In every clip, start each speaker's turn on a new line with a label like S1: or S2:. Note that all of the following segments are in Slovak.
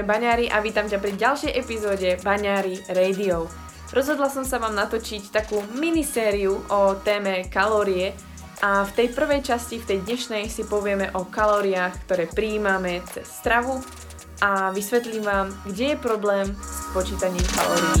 S1: je Baňári a vítam ťa pri ďalšej epizóde Baňári Radio. Rozhodla som sa vám natočiť takú minisériu o téme kalórie a v tej prvej časti, v tej dnešnej si povieme o kalóriách, ktoré prijímame cez stravu a vysvetlím vám, kde je problém s počítaním kalórií.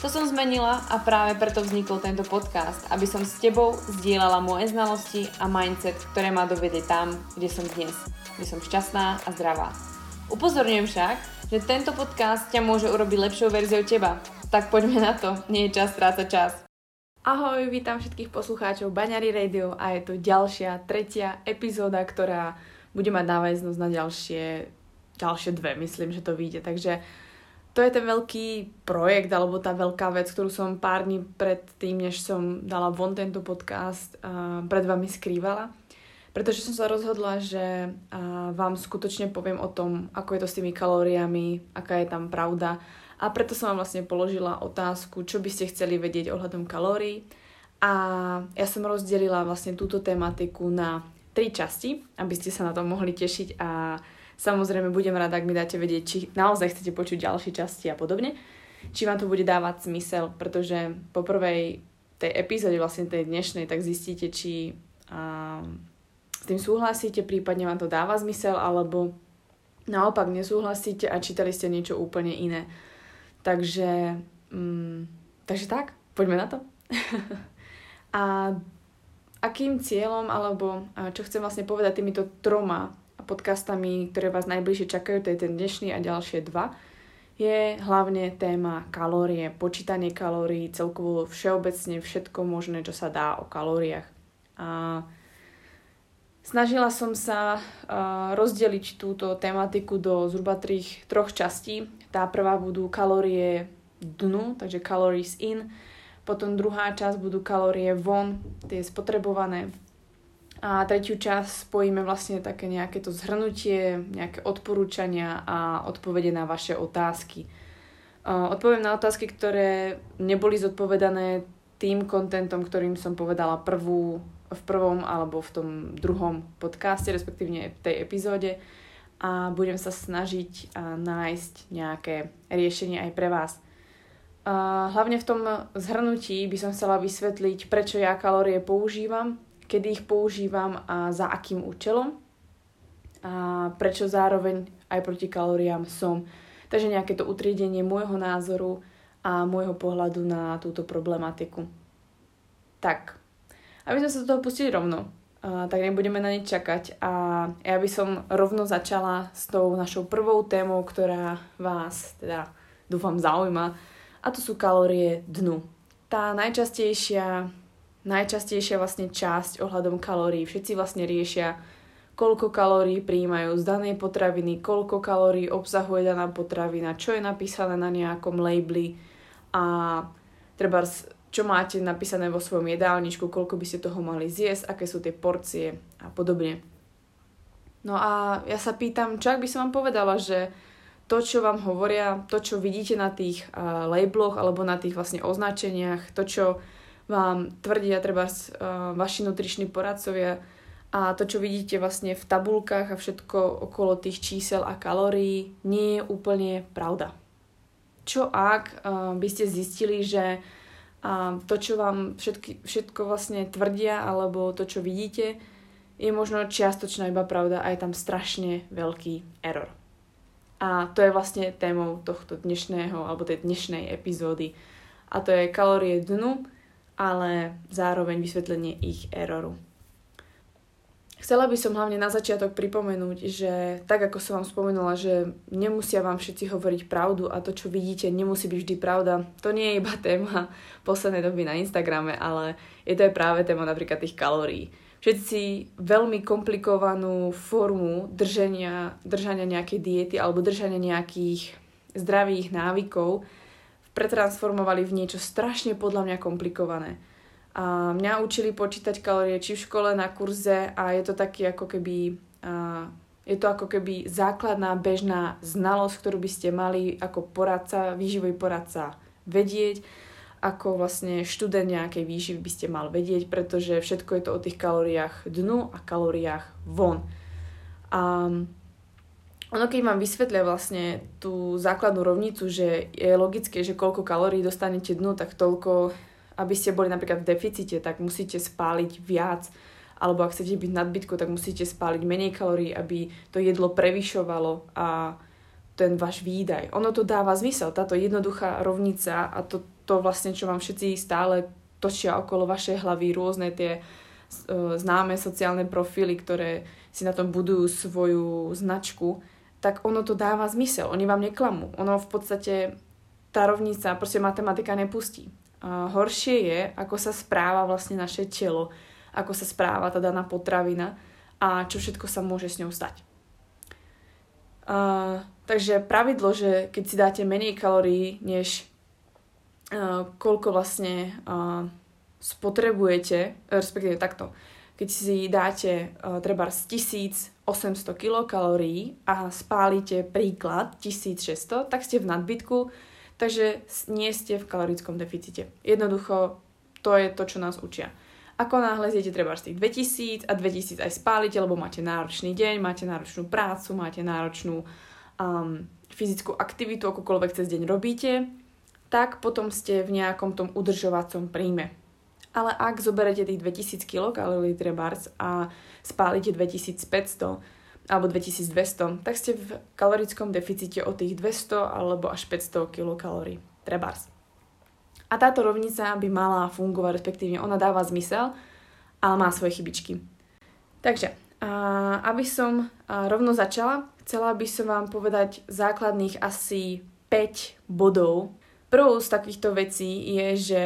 S1: To som zmenila a práve preto vznikol tento podcast, aby som s tebou zdieľala moje znalosti a mindset, ktoré ma dovedie tam, kde som dnes, kde som šťastná a zdravá. Upozorňujem však, že tento podcast ťa môže urobiť lepšou verziou teba. Tak poďme na to, nie je čas strácať čas. Ahoj, vítam všetkých poslucháčov Baňary Radio a je tu ďalšia, tretia epizóda, ktorá bude mať náväznosť na ďalšie, ďalšie dve, myslím, že to vyjde. Takže to je ten veľký projekt alebo tá veľká vec, ktorú som pár dní pred tým, než som dala von tento podcast, uh, pred vami skrývala. Pretože som sa rozhodla, že uh, vám skutočne poviem o tom, ako je to s tými kalóriami, aká je tam pravda. A preto som vám vlastne položila otázku, čo by ste chceli vedieť ohľadom kalórií. A ja som rozdelila vlastne túto tematiku na tri časti, aby ste sa na to mohli tešiť a Samozrejme budem rada, ak mi dáte vedieť, či naozaj chcete počuť ďalšie časti a podobne. Či vám to bude dávať zmysel, pretože po prvej tej epizóde, vlastne tej dnešnej, tak zistíte, či a, s tým súhlasíte, prípadne vám to dáva zmysel, alebo naopak nesúhlasíte a čítali ste niečo úplne iné. Takže, mm, takže tak, poďme na to. a akým cieľom, alebo čo chcem vlastne povedať týmito troma podcastami, ktoré vás najbližšie čakajú, to je ten dnešný a ďalšie dva, je hlavne téma kalórie, počítanie kalórií, celkovo všeobecne všetko možné, čo sa dá o kalóriách. A snažila som sa rozdeliť túto tematiku do zhruba trich, troch častí. Tá prvá budú kalórie dnu, takže calories in, potom druhá časť budú kalórie von, tie spotrebované a tretiu časť spojíme vlastne také nejaké to zhrnutie, nejaké odporúčania a odpovede na vaše otázky. Odpoviem na otázky, ktoré neboli zodpovedané tým kontentom, ktorým som povedala prvú, v prvom alebo v tom druhom podcaste, respektívne v tej epizóde a budem sa snažiť nájsť nejaké riešenie aj pre vás. Hlavne v tom zhrnutí by som chcela vysvetliť, prečo ja kalórie používam, kedy ich používam a za akým účelom a prečo zároveň aj proti kalóriám som. Takže nejaké to utriedenie môjho názoru a môjho pohľadu na túto problematiku. Tak, aby sme sa do toho pustili rovno, tak nebudeme na nič čakať a ja by som rovno začala s tou našou prvou témou, ktorá vás teda dúfam zaujíma a to sú kalórie dnu. Tá najčastejšia najčastejšia vlastne časť ohľadom kalórií. Všetci vlastne riešia, koľko kalórií príjmajú z danej potraviny, koľko kalórií obsahuje daná potravina, čo je napísané na nejakom labeli a treba čo máte napísané vo svojom jedálničku, koľko by ste toho mali zjesť, aké sú tie porcie a podobne. No a ja sa pýtam, čo ak by som vám povedala, že to, čo vám hovoria, to, čo vidíte na tých uh, labeloch alebo na tých vlastne označeniach, to, čo vám tvrdia treba uh, vaši nutriční poradcovia a to, čo vidíte vlastne v tabulkách a všetko okolo tých čísel a kalórií, nie je úplne pravda. Čo ak uh, by ste zistili, že uh, to, čo vám všetky, všetko vlastne tvrdia, alebo to, čo vidíte, je možno čiastočná iba pravda a je tam strašne veľký error. A to je vlastne témou tohto dnešného, alebo tej dnešnej epizódy. A to je kalórie dnu, ale zároveň vysvetlenie ich erroru.
S2: Chcela by som hlavne na začiatok pripomenúť, že tak ako som vám spomenula, že nemusia vám všetci hovoriť pravdu a to, čo vidíte, nemusí byť vždy pravda. To nie je iba téma poslednej doby na Instagrame, ale je to aj práve téma napríklad tých kalórií. Všetci veľmi komplikovanú formu držania, držania nejakej diety alebo držania nejakých zdravých návykov pretransformovali v niečo strašne podľa mňa komplikované. A mňa učili počítať kalórie či v škole, na kurze a je to taký ako keby... A, je to ako keby základná bežná znalosť, ktorú by ste mali ako poradca, výživový poradca vedieť, ako vlastne študent nejakej výživy by ste mal vedieť, pretože všetko je to o tých kalóriách dnu a kalóriách von. A ono keď vám vysvetlia vlastne tú základnú rovnicu, že je logické, že koľko kalórií dostanete dnu, tak toľko, aby ste boli napríklad v deficite, tak musíte spáliť viac. Alebo ak chcete byť nadbytku, tak musíte spáliť menej kalórií, aby to jedlo prevyšovalo a ten váš výdaj. Ono to dáva zmysel, táto jednoduchá rovnica a to, to vlastne, čo vám všetci stále točia okolo vašej hlavy, rôzne tie uh, známe sociálne profily, ktoré si na tom budujú svoju značku, tak ono to dáva zmysel. Oni vám neklamú. Ono v podstate, tá rovnica, proste matematika nepustí. A horšie je, ako sa správa vlastne naše telo, ako sa správa tá daná potravina a čo všetko sa môže s ňou stať. Uh, takže pravidlo, že keď si dáte menej kalórií, než uh, koľko vlastne uh, spotrebujete, respektíve takto, keď si dáte uh, treba z 1800 kilokalórií a spálite príklad 1600, tak ste v nadbytku, takže nie ste v kalorickom deficite. Jednoducho, to je to, čo nás učia. Ako náhle zjete treba z tých 2000 a 2000 aj spálite, lebo máte náročný deň, máte náročnú prácu, máte náročnú um, fyzickú aktivitu, akokoľvek cez deň robíte, tak potom ste v nejakom tom udržovacom príjme ale ak zoberete tých 2000 kilokalórií trebárs a spálite 2500 alebo 2200, tak ste v kalorickom deficite o tých 200 alebo až 500 kilokalórií trebárs. A táto rovnica by mala fungovať, respektíve ona dáva zmysel, ale má svoje chybičky. Takže, aby som rovno začala, chcela by som vám povedať základných asi 5 bodov. Prvou z takýchto vecí je, že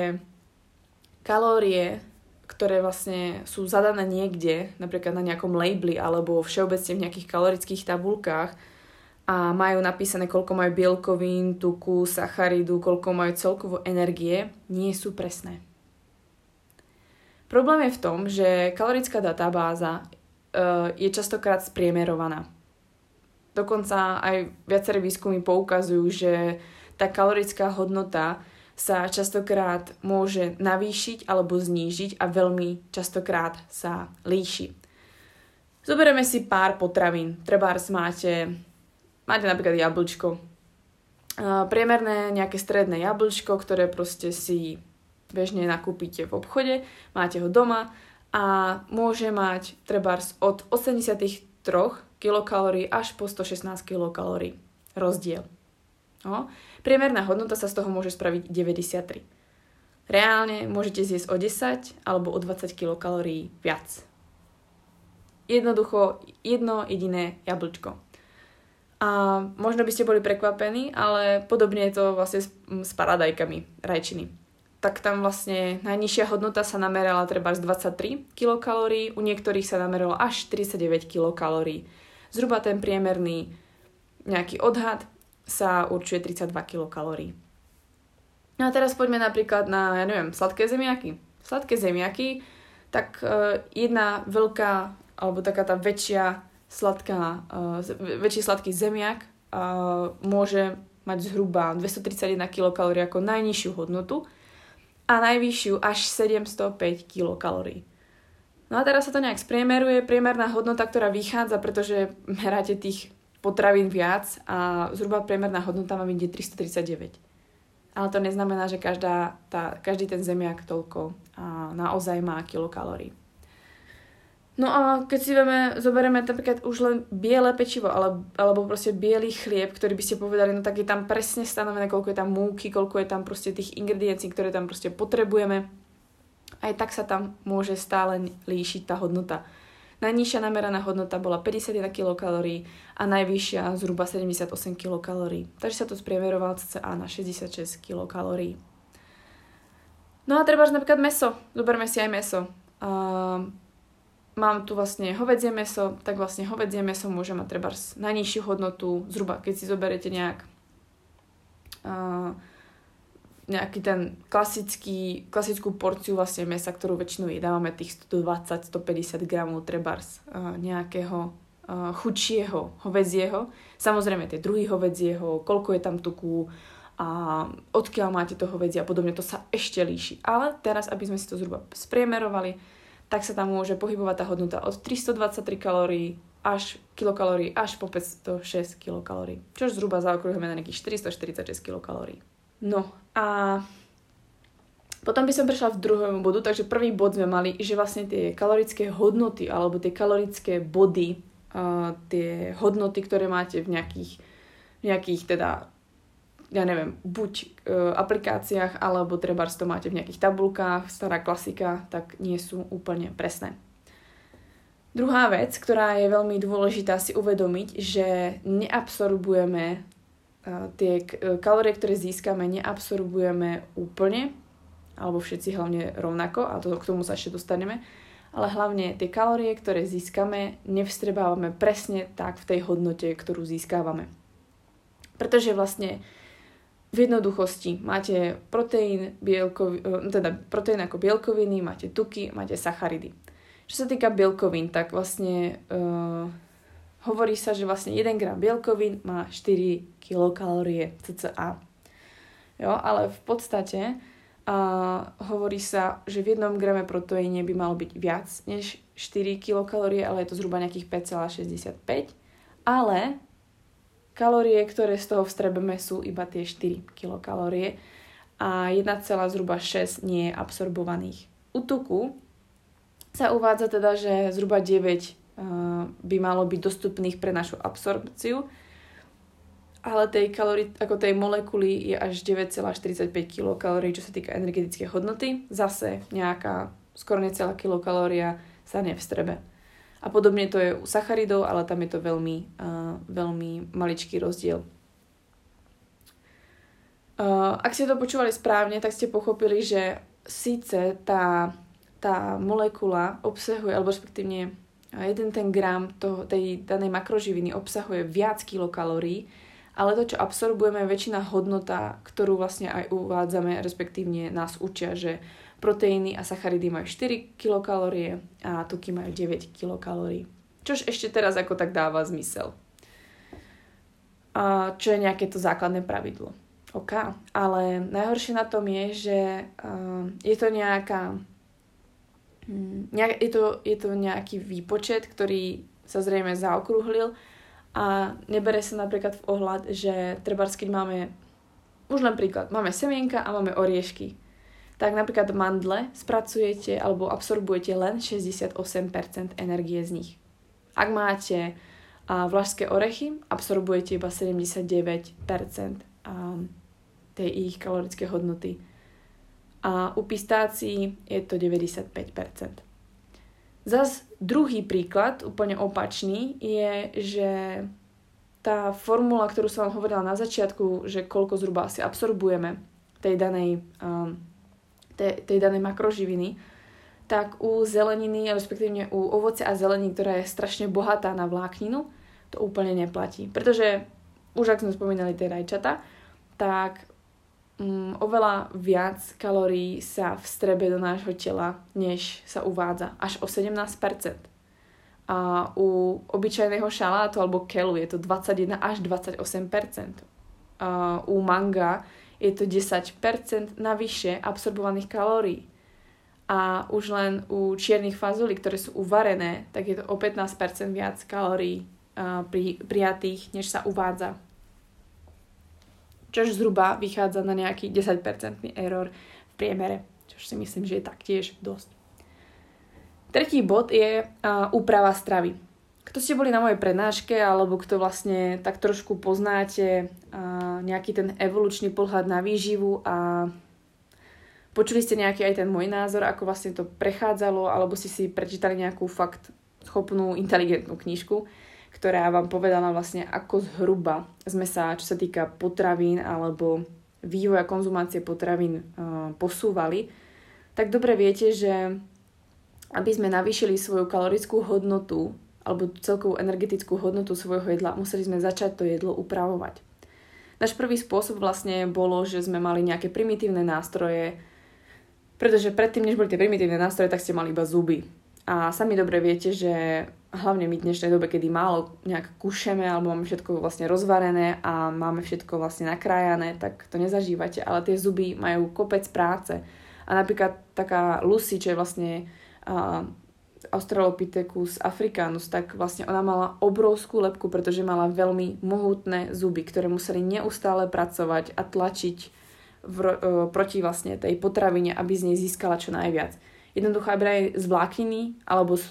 S2: kalórie, ktoré vlastne sú zadané niekde, napríklad na nejakom labeli alebo všeobecne v nejakých kalorických tabulkách a majú napísané, koľko majú bielkovín, tuku, sacharidu, koľko majú celkovo energie, nie sú presné. Problém je v tom, že kalorická databáza uh, je častokrát spriemerovaná. Dokonca aj viaceré výskumy poukazujú, že tá kalorická hodnota sa častokrát môže navýšiť alebo znížiť a veľmi častokrát sa líši. Zoberieme si pár potravín. Trebárs máte, máte napríklad jablčko. Priemerné nejaké stredné jablčko, ktoré proste si bežne nakúpite v obchode, máte ho doma a môže mať trebárs od 83 kilokalórií až po 116 kilokalórií. Rozdiel. No. Priemerná hodnota sa z toho môže spraviť 93. Reálne môžete zjesť o 10 alebo o 20 kilokalórií viac. Jednoducho jedno jediné jablčko. A možno by ste boli prekvapení, ale podobne je to vlastne s, s paradajkami, rajčiny. Tak tam vlastne najnižšia hodnota sa namerala treba z 23 kilokalórií, u niektorých sa nameralo až 49 kilokalórií. Zhruba ten priemerný nejaký odhad sa určuje 32 kilokalórií. No a teraz poďme napríklad na, ja neviem, sladké zemiaky. Sladké zemiaky, tak uh, jedna veľká, alebo taká tá väčšia sladká, uh, väčší sladký zemiak uh, môže mať zhruba 231 kilokalórií ako najnižšiu hodnotu a najvyššiu až 705 kilokalórií. No a teraz sa to nejak spriemeruje, priemerná hodnota, ktorá vychádza, pretože meráte tých potravín viac a zhruba priemerná hodnota vám ide 339. Ale to neznamená, že každá tá, každý ten zemiak toľko a naozaj má kilokalórií. No a keď si vieme, zoberieme napríklad už len biele pečivo ale, alebo proste biely chlieb, ktorý by ste povedali, no tak je tam presne stanovené, koľko je tam múky, koľko je tam proste tých ingrediencií, ktoré tam proste potrebujeme. Aj tak sa tam môže stále líšiť tá hodnota. Najnižšia nameraná hodnota bola 51 kilokalórií a najvyššia zhruba 78 kilokalórií. Takže sa to spriemeroval cca na 66 kilokalórií. No a treba napríklad meso. Zoberme si aj meso. Uh, mám tu vlastne hovedzie meso, tak vlastne hovedzie meso môže mať treba najnižšiu hodnotu, zhruba keď si zoberete nejak uh, nejaký ten klasický, klasickú porciu vlastne mesa, ktorú väčšinou jedávame tých 120-150 gramov trebárs uh, nejakého uh, chudšieho hovedzieho. Samozrejme tie druhy hovedzieho, koľko je tam tuku a odkiaľ máte to hovedzie a podobne, to sa ešte líši. Ale teraz, aby sme si to zhruba spriemerovali, tak sa tam môže pohybovať tá hodnota od 323 kalórií až kilokalórií až po 506 kilokalórií. Čo zhruba zaokrúhame na nejakých 446 kilokalórií. No a potom by som prešla v druhému bodu, takže prvý bod sme mali, že vlastne tie kalorické hodnoty alebo tie kalorické body, uh, tie hodnoty, ktoré máte v nejakých, nejakých teda, ja neviem, buď uh, aplikáciách, alebo treba to máte v nejakých tabulkách, stará klasika, tak nie sú úplne presné. Druhá vec, ktorá je veľmi dôležitá si uvedomiť, že neabsorbujeme tie kalórie, ktoré získame, neabsorbujeme úplne, alebo všetci hlavne rovnako, a to, k tomu sa ešte dostaneme, ale hlavne tie kalórie, ktoré získame, nevstrebávame presne tak v tej hodnote, ktorú získávame. Pretože vlastne v jednoduchosti máte proteín, bielkovi, e, teda proteín ako bielkoviny, máte tuky, máte sacharidy. Čo sa týka bielkovín, tak vlastne uh, Hovorí sa, že vlastne 1 gram bielkovín má 4 kilokalórie cca. Jo, ale v podstate uh, hovorí sa, že v 1 grame proteíne by malo byť viac než 4 kilokalórie, ale je to zhruba nejakých 5,65. Ale kalórie, ktoré z toho vstrebeme, sú iba tie 4 kilokalórie a 1, zhruba 6 nie je absorbovaných. U tuku sa uvádza teda, že zhruba 9 by malo byť dostupných pre našu absorpciu, ale tej kalórii, ako tej molekuly je až 9,45 kilokalórií, čo sa týka energetickej hodnoty. Zase nejaká skoro necelá kilokalória sa nevstrebe. A podobne to je u sacharidov, ale tam je to veľmi, uh, veľmi maličký rozdiel. Uh, ak ste to počúvali správne, tak ste pochopili, že síce tá, tá molekula obsahuje, alebo respektívne jeden ten gram to, tej danej makroživiny obsahuje viac kilokalórií, ale to, čo absorbujeme, je väčšina hodnota, ktorú vlastne aj uvádzame, respektívne nás učia, že proteíny a sacharidy majú 4 kilokalórie a tuky majú 9 kilokalórií. Čož ešte teraz ako tak dáva zmysel. A čo je nejaké to základné pravidlo. OK, ale najhoršie na tom je, že je to nejaká je, to, je to nejaký výpočet, ktorý sa zrejme zaokrúhlil a nebere sa napríklad v ohľad, že treba keď máme, už len príklad, máme semienka a máme oriešky. Tak napríklad mandle spracujete alebo absorbujete len 68% energie z nich. Ak máte vlašské orechy, absorbujete iba 79% tej ich kalorické hodnoty a u pistácií je to 95%. Zas druhý príklad, úplne opačný, je, že tá formula, ktorú som vám hovorila na začiatku, že koľko zhruba asi absorbujeme tej danej, um, tej, tej danej makroživiny, tak u zeleniny, respektíve u ovoce a zelení, ktorá je strašne bohatá na vlákninu, to úplne neplatí. Pretože už ak sme spomínali tie rajčata, tak um, oveľa viac kalórií sa vstrebe do nášho tela, než sa uvádza. Až o 17%. A u obyčajného šalátu alebo kelu je to 21 až 28%. A u manga je to 10% navyše absorbovaných kalórií. A už len u čiernych fazolí, ktoré sú uvarené, tak je to o 15% viac kalórií pri, prijatých, než sa uvádza čož zhruba vychádza na nejaký 10% error v priemere, čo si myslím, že je taktiež dosť. Tretí bod je úprava stravy. Kto ste boli na mojej prednáške, alebo kto vlastne tak trošku poznáte nejaký ten evolučný pohľad na výživu a počuli ste nejaký aj ten môj názor, ako vlastne to prechádzalo, alebo ste si prečítali nejakú fakt schopnú, inteligentnú knižku, ktorá vám povedala vlastne, ako zhruba sme sa, čo sa týka potravín alebo vývoja konzumácie potravín uh, posúvali, tak dobre viete, že aby sme navýšili svoju kalorickú hodnotu alebo celkovú energetickú hodnotu svojho jedla, museli sme začať to jedlo upravovať. Náš prvý spôsob vlastne bolo, že sme mali nejaké primitívne nástroje, pretože predtým, než boli tie primitívne nástroje, tak ste mali iba zuby. A sami dobre viete, že hlavne my v dnešnej dobe, kedy málo nejak kušeme alebo máme všetko vlastne rozvarené a máme všetko vlastne nakrájané, tak to nezažívate. Ale tie zuby majú kopec práce. A napríklad taká Lucy, čo je vlastne uh, Australopithecus africanus, tak vlastne ona mala obrovskú lepku, pretože mala veľmi mohutné zuby, ktoré museli neustále pracovať a tlačiť v, uh, proti vlastne tej potravine, aby z nej získala čo najviac jednoducho aby aj z vlákniny alebo z,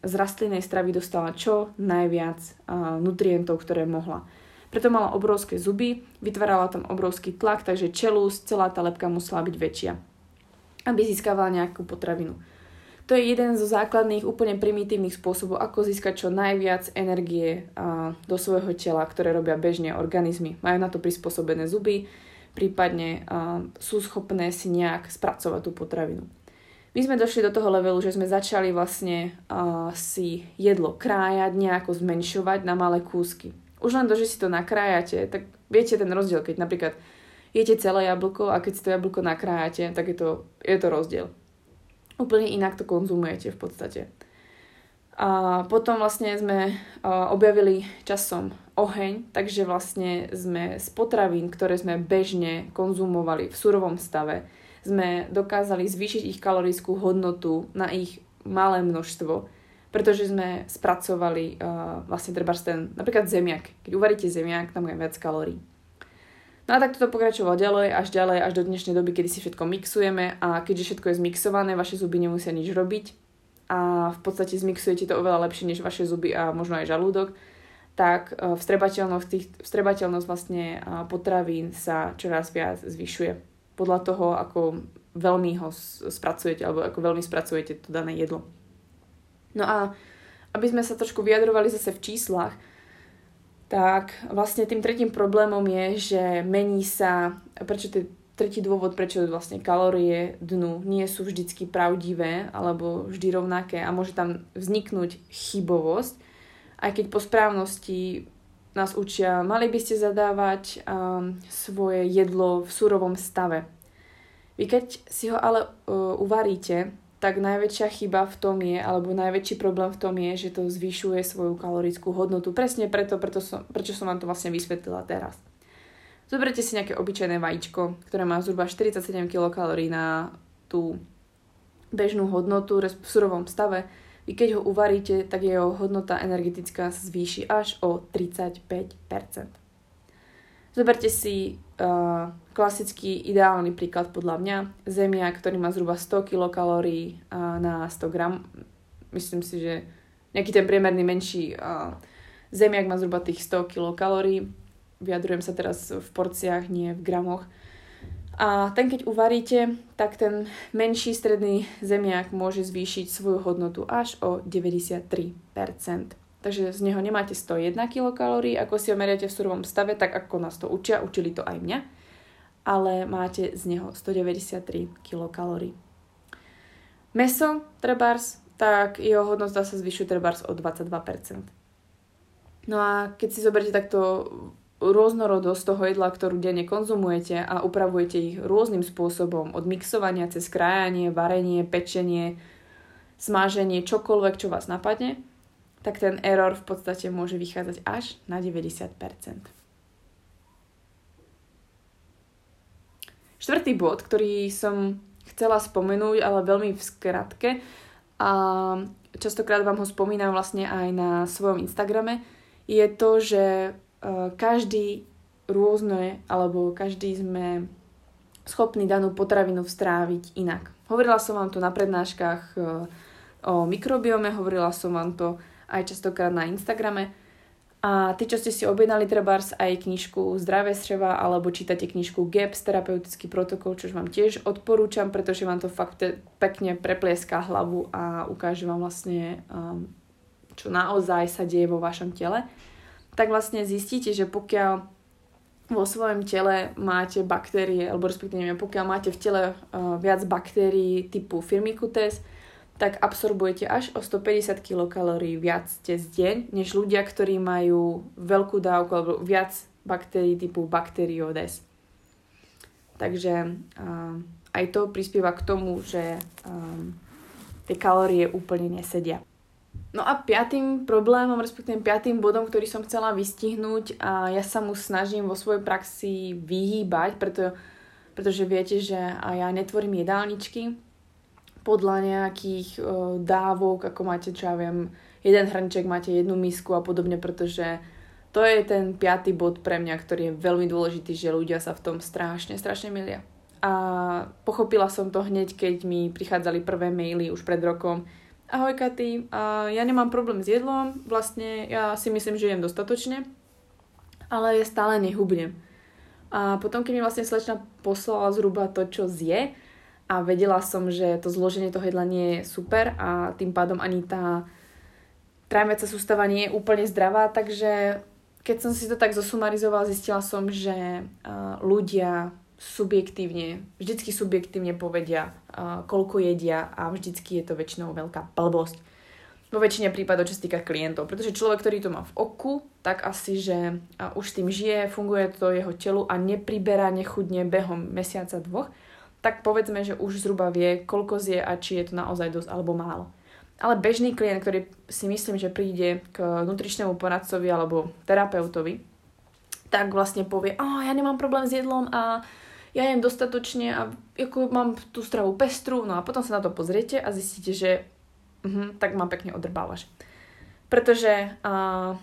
S2: z, rastlinnej stravy dostala čo najviac uh, nutrientov, ktoré mohla. Preto mala obrovské zuby, vytvárala tam obrovský tlak, takže čelúst, celá tá lepka musela byť väčšia, aby získavala nejakú potravinu. To je jeden zo základných, úplne primitívnych spôsobov, ako získať čo najviac energie do svojho tela, ktoré robia bežne organizmy. Majú na to prispôsobené zuby, prípadne sú schopné si nejak spracovať tú potravinu. My sme došli do toho levelu, že sme začali vlastne uh, si jedlo krájať, nejako zmenšovať na malé kúsky. Už len to, že si to nakrájate, tak viete ten rozdiel, keď napríklad jete celé jablko a keď si to jablko nakrájate, tak je to, je to rozdiel. Úplne inak to konzumujete v podstate. A potom vlastne sme objavili časom oheň, takže vlastne sme z potravín, ktoré sme bežne konzumovali v surovom stave, sme dokázali zvýšiť ich kalorickú hodnotu na ich malé množstvo, pretože sme spracovali uh, vlastne ten, napríklad zemiak. Keď uvaríte zemiak, tam je viac kalórií. No a tak toto pokračovalo ďalej, až ďalej, až do dnešnej doby, kedy si všetko mixujeme a keďže všetko je zmixované, vaše zuby nemusia nič robiť a v podstate zmixujete to oveľa lepšie než vaše zuby a možno aj žalúdok, tak uh, vstrebateľnosť, tých, vstrebateľnosť vlastne uh, potravín sa čoraz viac zvyšuje podľa toho, ako veľmi ho spracujete alebo ako veľmi spracujete to dané jedlo. No a aby sme sa trošku vyjadrovali zase v číslach, tak vlastne tým tretím problémom je, že mení sa, prečo to tretí dôvod, prečo vlastne kalórie dnu nie sú vždycky pravdivé alebo vždy rovnaké a môže tam vzniknúť chybovosť, aj keď po správnosti nás učia, mali by ste zadávať um, svoje jedlo v surovom stave. Vy keď si ho ale uh, uvaríte, tak najväčšia chyba v tom je, alebo najväčší problém v tom je, že to zvyšuje svoju kalorickú hodnotu. Presne preto, preto som, prečo som vám to vlastne vysvetlila teraz. Zoberte si nejaké obyčajné vajíčko, ktoré má zhruba 47 kcal na tú bežnú hodnotu v surovom stave vy keď ho uvaríte, tak jeho hodnota energetická sa zvýši až o 35%. Zoberte si uh, klasický ideálny príklad podľa mňa. Zemia, ktorý má zhruba 100 kilokalórií uh, na 100 gram. Myslím si, že nejaký ten priemerný menší uh, zemiak má zhruba tých 100 kilokalórií. Vyjadrujem sa teraz v porciách, nie v gramoch. A ten, keď uvaríte, tak ten menší stredný zemiak môže zvýšiť svoju hodnotu až o 93%. Takže z neho nemáte 101 kilokalórií, ako si ho meriate v surovom stave, tak ako nás to učia, učili to aj mňa, ale máte z neho 193 kilokalórií. Meso, trebárs, tak jeho hodnota sa zvyšuje trebárs o 22%. No a keď si zoberiete takto rôznorodosť toho jedla, ktorú denne konzumujete a upravujete ich rôznym spôsobom, od mixovania cez krájanie, varenie, pečenie, smáženie, čokoľvek, čo vás napadne, tak ten error v podstate môže vychádzať až na 90%. Štvrtý bod, ktorý som chcela spomenúť, ale veľmi v skratke, a častokrát vám ho spomínam vlastne aj na svojom Instagrame, je to, že každý rôzne, alebo každý sme schopní danú potravinu vstráviť inak. Hovorila som vám to na prednáškach eh, o mikrobiome, hovorila som vám to aj častokrát na Instagrame. A tí, čo ste si objednali trebárs aj knižku Zdravé střeva alebo čítate knižku GAPS, terapeutický protokol, čo vám tiež odporúčam, pretože vám to fakt pekne preplieská hlavu a ukáže vám vlastne um, čo naozaj sa deje vo vašom tele, tak vlastne zistíte, že pokiaľ vo svojom tele máte baktérie, alebo respektíve neviem, pokiaľ máte v tele uh, viac baktérií typu Firmicutes, tak absorbujete až o 150 kcal viac cez deň, než ľudia, ktorí majú veľkú dávku alebo viac baktérií typu Bacteriodes. Takže uh, aj to prispieva k tomu, že um, tie kalórie úplne nesedia. No a piatým problémom, respektíve piatým bodom, ktorý som chcela vystihnúť a ja sa mu snažím vo svojej praxi vyhýbať, preto, pretože viete, že ja netvorím jedálničky, podľa nejakých uh, dávok, ako máte, čo ja viem, jeden hrnček, máte jednu misku a podobne, pretože to je ten piatý bod pre mňa, ktorý je veľmi dôležitý, že ľudia sa v tom strašne, strašne milia. A pochopila som to hneď, keď mi prichádzali prvé maily už pred rokom. Ahoj Katy, ja nemám problém s jedlom, vlastne ja si myslím, že jem dostatočne, ale ja stále nehubnem. A potom, keď mi vlastne slečna poslala zhruba to, čo zje, a vedela som, že to zloženie toho jedla nie je super a tým pádom ani tá tráviaca sústava nie je úplne zdravá, takže keď som si to tak zosumarizovala, zistila som, že ľudia subjektívne, vždycky subjektívne povedia, koľko jedia a vždycky je to väčšinou veľká blbosť. Vo väčšine prípadov, čo sa týka klientov. Pretože človek, ktorý to má v oku, tak asi, že už tým žije, funguje to jeho telu a nepriberá, nechudne behom mesiaca dvoch tak povedzme, že už zhruba vie, koľko zje a či je to naozaj dosť alebo málo. Ale bežný klient, ktorý si myslím, že príde k nutričnému poradcovi alebo terapeutovi, tak vlastne povie, a ja nemám problém s jedlom a ja jem dostatočne a ako mám tú stravu pestru, no a potom sa na to pozriete a zistíte, že uh, tak ma pekne odrbávaš. Pretože uh,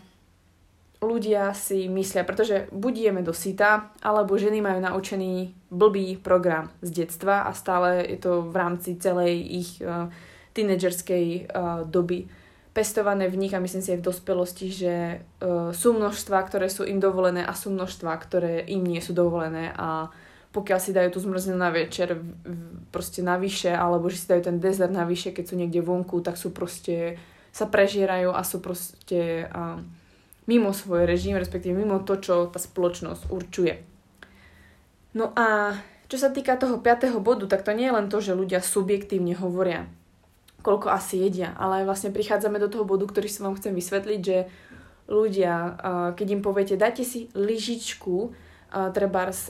S2: ľudia si myslia, pretože buď jeme do syta, alebo ženy majú naučený blbý program z detstva a stále je to v rámci celej ich uh, tínedžerskej uh, doby pestované v nich a myslím si aj v dospelosti, že uh, sú množstva, ktoré sú im dovolené a sú množstva, ktoré im nie sú dovolené a pokiaľ si dajú tú zmrzlinu na večer proste navyše, alebo že si dajú ten dezert navyše, keď sú niekde vonku, tak sú proste sa prežierajú a sú proste uh, mimo svoj režim, respektíve mimo to, čo tá spoločnosť určuje. No a čo sa týka toho piatého bodu, tak to nie je len to, že ľudia subjektívne hovoria, koľko asi jedia, ale vlastne prichádzame do toho bodu, ktorý som vám chcem vysvetliť, že ľudia, keď im poviete, dajte si lyžičku, treba z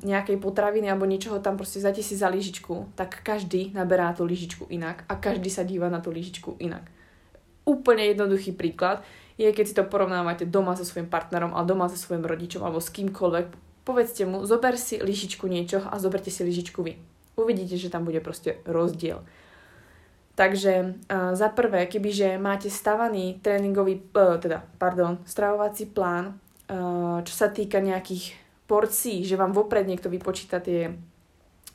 S2: nejakej potraviny alebo niečoho tam proste dajte si za lyžičku, tak každý naberá tú lyžičku inak a každý sa díva na tú lyžičku inak. Úplne jednoduchý príklad je, keď si to porovnávate doma so svojím partnerom alebo doma so svojím rodičom alebo s kýmkoľvek, povedzte mu, zober si lyžičku niečoho a zoberte si lyžičku vy. Uvidíte, že tam bude proste rozdiel. Takže uh, za prvé, kebyže máte stavaný tréningový, uh, teda, pardon, stravovací plán, uh, čo sa týka nejakých porcií, že vám vopred niekto vypočíta tie,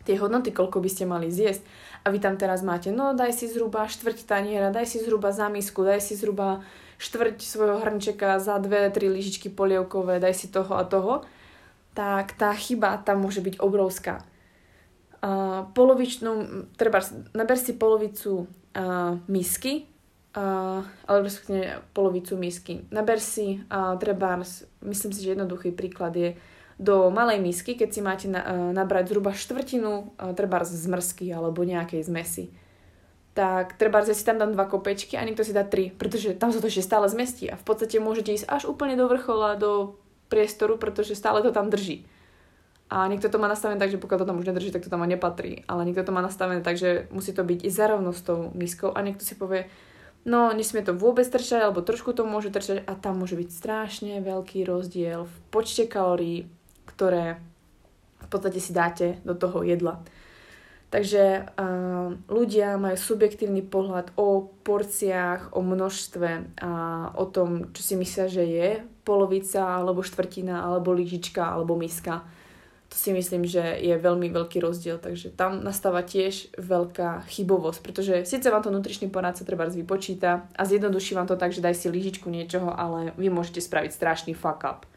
S2: tie hodnoty, koľko by ste mali zjesť a vy tam teraz máte, no daj si zhruba štvrť taniera, daj si zhruba zamisku, daj si zhruba štvrť svojho hrnčeka za dve, tri lyžičky polievkové, daj si toho a toho, tak tá chyba tam môže byť obrovská. Uh, polovičnú, treba, naber si polovicu uh, misky, uh, alebo polovicu misky. Naber si, uh, treba, myslím si, že jednoduchý príklad je, do malej misky, keď si máte na, uh, nabrať zhruba štvrtinu, uh, treba z zmrzky alebo nejakej zmesi tak treba, že si tam dám dva kopečky a niekto si dá tri, pretože tam sa to ešte stále zmestí a v podstate môžete ísť až úplne do vrchola, do priestoru, pretože stále to tam drží. A niekto to má nastavené tak, že pokiaľ to tam už nedrží, tak to tam aj nepatrí. Ale niekto to má nastavené tak, že musí to byť i zarovno s tou miskou a niekto si povie, no nesmie to vôbec trčať, alebo trošku to môže trčať a tam môže byť strašne veľký rozdiel v počte kalórií, ktoré v podstate si dáte do toho jedla. Takže uh, ľudia majú subjektívny pohľad o porciách, o množstve a o tom, čo si myslia, že je polovica, alebo štvrtina, alebo lyžička, alebo miska. To si myslím, že je veľmi veľký rozdiel, takže tam nastáva tiež veľká chybovosť, pretože síce vám to nutričný poradca treba vypočíta a zjednoduší vám to tak, že daj si lyžičku niečoho, ale vy môžete spraviť strašný fuck up.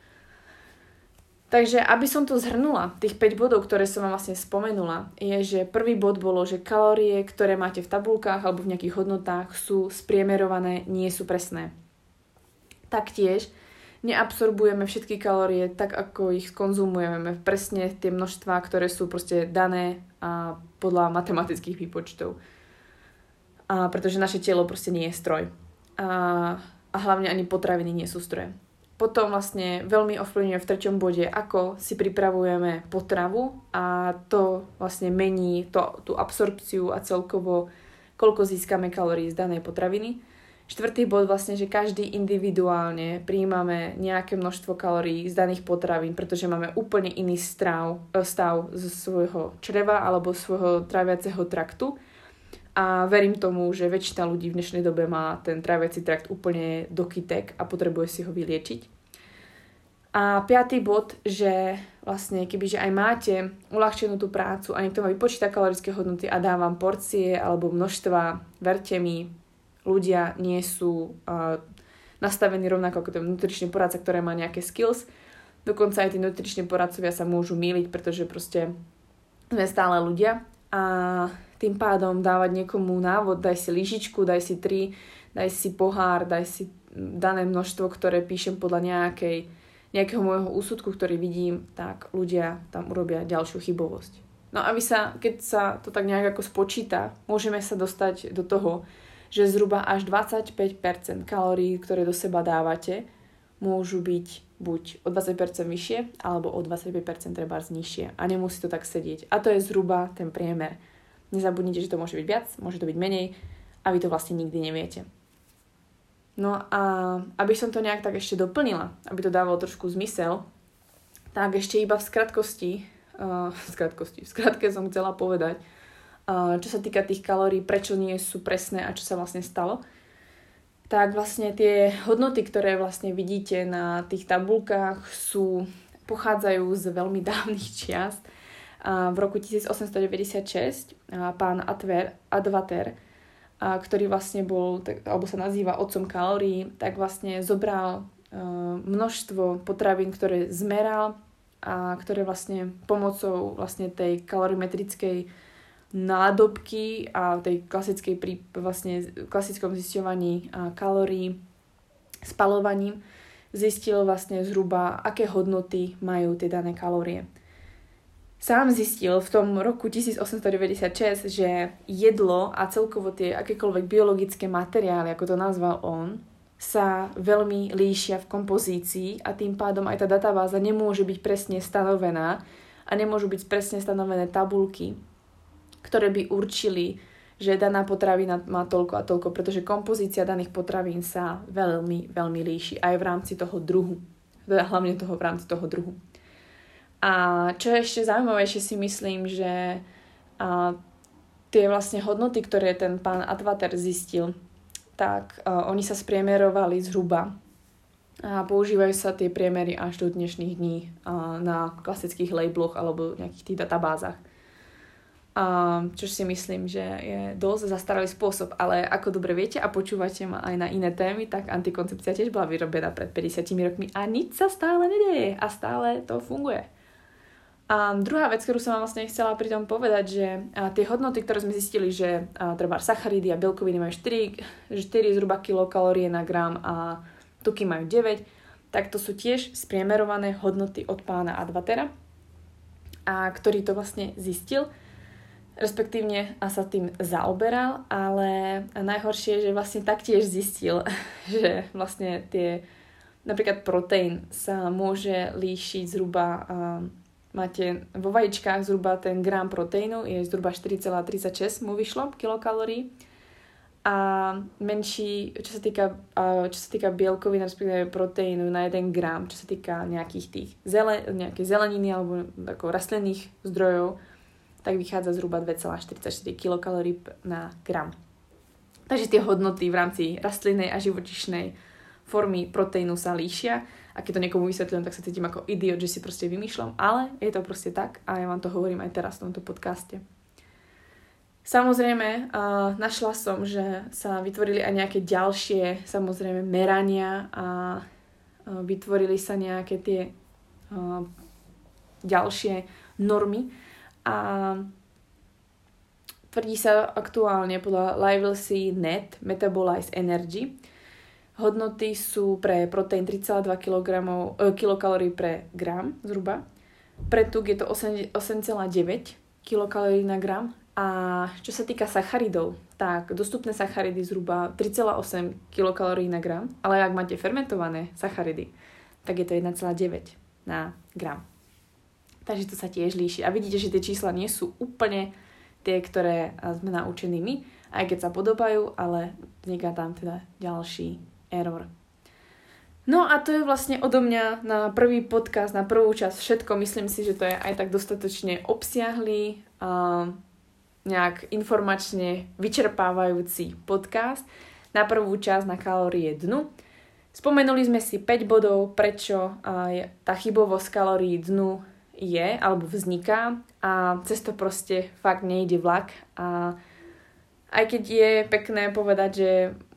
S2: Takže aby som to zhrnula, tých 5 bodov, ktoré som vám vlastne spomenula, je, že prvý bod bolo, že kalórie, ktoré máte v tabulkách alebo v nejakých hodnotách sú spriemerované, nie sú presné. Taktiež neabsorbujeme všetky kalórie tak, ako ich konzumujeme. Presne tie množstvá, ktoré sú proste dané a podľa matematických výpočtov. A pretože naše telo proste nie je stroj. A, a hlavne ani potraviny nie sú stroje. Potom vlastne veľmi ovplyvňuje v treťom bode, ako si pripravujeme potravu a to vlastne mení to, tú absorpciu a celkovo koľko získame kalórií z danej potraviny. Štvrtý bod vlastne, že každý individuálne príjmame nejaké množstvo kalórií z daných potravín, pretože máme úplne iný stav, stav zo svojho čreva alebo svojho tráviaceho traktu. A verím tomu, že väčšina ľudí v dnešnej dobe má ten tráviaci trakt úplne do kytek a potrebuje si ho vyliečiť. A piatý bod, že vlastne kebyže aj máte uľahčenú tú prácu a niekto má vypočíta kalorické hodnoty a dá vám porcie alebo množstva, verte mi, ľudia nie sú uh, nastavení rovnako ako ten nutričný poradca, ktoré má nejaké skills. Dokonca aj tí nutriční poradcovia sa môžu míliť, pretože proste sme stále ľudia a tým pádom dávať niekomu návod, daj si lyžičku, daj si tri, daj si pohár, daj si dané množstvo, ktoré píšem podľa nejakej nejakého môjho úsudku, ktorý vidím, tak ľudia tam urobia ďalšiu chybovosť. No a sa, keď sa to tak nejak ako spočíta, môžeme sa dostať do toho, že zhruba až 25% kalórií, ktoré do seba dávate, môžu byť buď o 20% vyššie, alebo o 25% treba nižšie. A nemusí to tak sedieť. A to je zhruba ten priemer. Nezabudnite, že to môže byť viac, môže to byť menej a vy to vlastne nikdy neviete. No a aby som to nejak tak ešte doplnila, aby to dávalo trošku zmysel, tak ešte iba v skratkosti, uh, v skratkosti, v skratke som chcela povedať, uh, čo sa týka tých kalórií, prečo nie sú presné a čo sa vlastne stalo. Tak vlastne tie hodnoty, ktoré vlastne vidíte na tých tabulkách sú, pochádzajú z veľmi dávnych čiast. Uh, v roku 1896 uh, pán Adver, Advater a ktorý vlastne bol, tak, alebo sa nazýva otcom kalórií, tak vlastne zobral uh, množstvo potravín, ktoré zmeral a ktoré vlastne pomocou vlastne tej kalorimetrickej nádobky a tej klasickej prí, vlastne klasickom zisťovaní kalórií spalovaním zistil vlastne zhruba, aké hodnoty majú tie dané kalórie. Sám zistil v tom roku 1896, že jedlo a celkovo tie akékoľvek biologické materiály, ako to nazval on, sa veľmi líšia v kompozícii a tým pádom aj tá databáza nemôže byť presne stanovená a nemôžu byť presne stanovené tabulky, ktoré by určili, že daná potravina má toľko a toľko, pretože kompozícia daných potravín sa veľmi, veľmi líši aj v rámci toho druhu. Teda hlavne toho v rámci toho druhu. A čo je ešte zaujímavejšie si myslím, že a, tie vlastne hodnoty, ktoré ten pán Advater zistil, tak a, oni sa spriemerovali zhruba a používajú sa tie priemery až do dnešných dní a, na klasických labeloch alebo nejakých tých databázach. A, čo si myslím, že je dosť zastaralý spôsob, ale ako dobre viete a počúvate ma aj na iné témy, tak antikoncepcia tiež bola vyrobená pred 50 rokmi a nič sa stále nedeje a stále to funguje. A druhá vec, ktorú som vám vlastne chcela pri tom povedať, že tie hodnoty, ktoré sme zistili, že a, treba sacharidy a bielkoviny majú 4, 4 zhruba kilokalórie na gram a tuky majú 9, tak to sú tiež spriemerované hodnoty od pána Advatera, a ktorý to vlastne zistil, respektívne a sa tým zaoberal, ale najhoršie je, že vlastne taktiež zistil, že vlastne tie, napríklad proteín sa môže líšiť zhruba máte vo vajíčkách zhruba ten gram proteínu, je zhruba 4,36 mu vyšlo kilokalórií. A menší, čo sa týka, čo sa týka bielkovín, respektíve proteínu na 1 gram, čo sa týka nejakých tých zele, nejakej zeleniny alebo ako rastlinných zdrojov, tak vychádza zhruba 2,44 kilokalórií na gram. Takže tie hodnoty v rámci rastlinnej a živočišnej formy proteínu sa líšia a keď to niekomu vysvetľujem, tak sa cítim ako idiot, že si proste vymýšľam, ale je to proste tak a ja vám to hovorím aj teraz v tomto podcaste. Samozrejme, našla som, že sa vytvorili aj nejaké ďalšie, samozrejme, merania a vytvorili sa nejaké tie ďalšie normy. A tvrdí sa aktuálne podľa Lively.net Metabolize Energy. Hodnoty sú pre proteín 3,2 kg, e, kilokalórií pre gram zhruba. Pre tuk je to 8,9 kilokalórií na gram. A čo sa týka sacharidov, tak dostupné sacharidy zhruba 3,8 kilokalórií na gram, ale ak máte fermentované sacharidy, tak je to 1,9 na gram. Takže to sa tiež líši. A vidíte, že tie čísla nie sú úplne tie, ktoré sme naučení my, aj keď sa podobajú, ale vzniká tam teda ďalší error. No a to je vlastne odo mňa na prvý podcast, na prvú časť všetko. Myslím si, že to je aj tak dostatočne obsiahlý, a nejak informačne vyčerpávajúci podcast. Na prvú časť na kalórie dnu. Spomenuli sme si 5 bodov, prečo tá chybovosť kalórií dnu je alebo vzniká a cez to proste fakt nejde vlak a aj keď je pekné povedať, že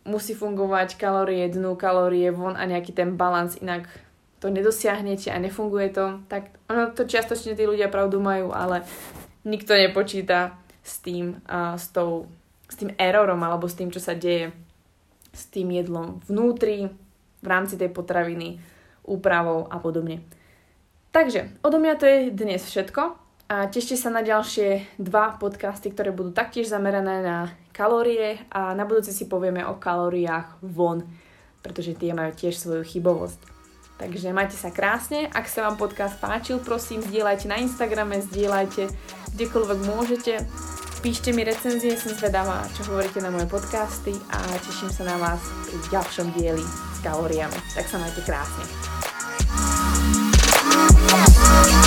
S2: musí fungovať kalórie dnu, kalórie von a nejaký ten balans, inak to nedosiahnete a nefunguje to, tak ono to čiastočne tí ľudia pravdu majú, ale nikto nepočíta s tým, a s, tou, s tým errorom alebo s tým, čo sa deje s tým jedlom vnútri, v rámci tej potraviny, úpravou a podobne. Takže, odo mňa to je dnes všetko a tešte sa na ďalšie dva podcasty, ktoré budú taktiež zamerané na kalórie a na budúce si povieme o kalóriách von, pretože tie majú tiež svoju chybovosť. Takže majte sa krásne, ak sa vám podcast páčil, prosím, zdieľajte na Instagrame, zdieľajte kdekoľvek môžete. Píšte mi recenzie, som zvedavá, čo hovoríte na moje podcasty a teším sa na vás pri ďalšom dieli s kalóriami. Tak sa majte krásne. yeah.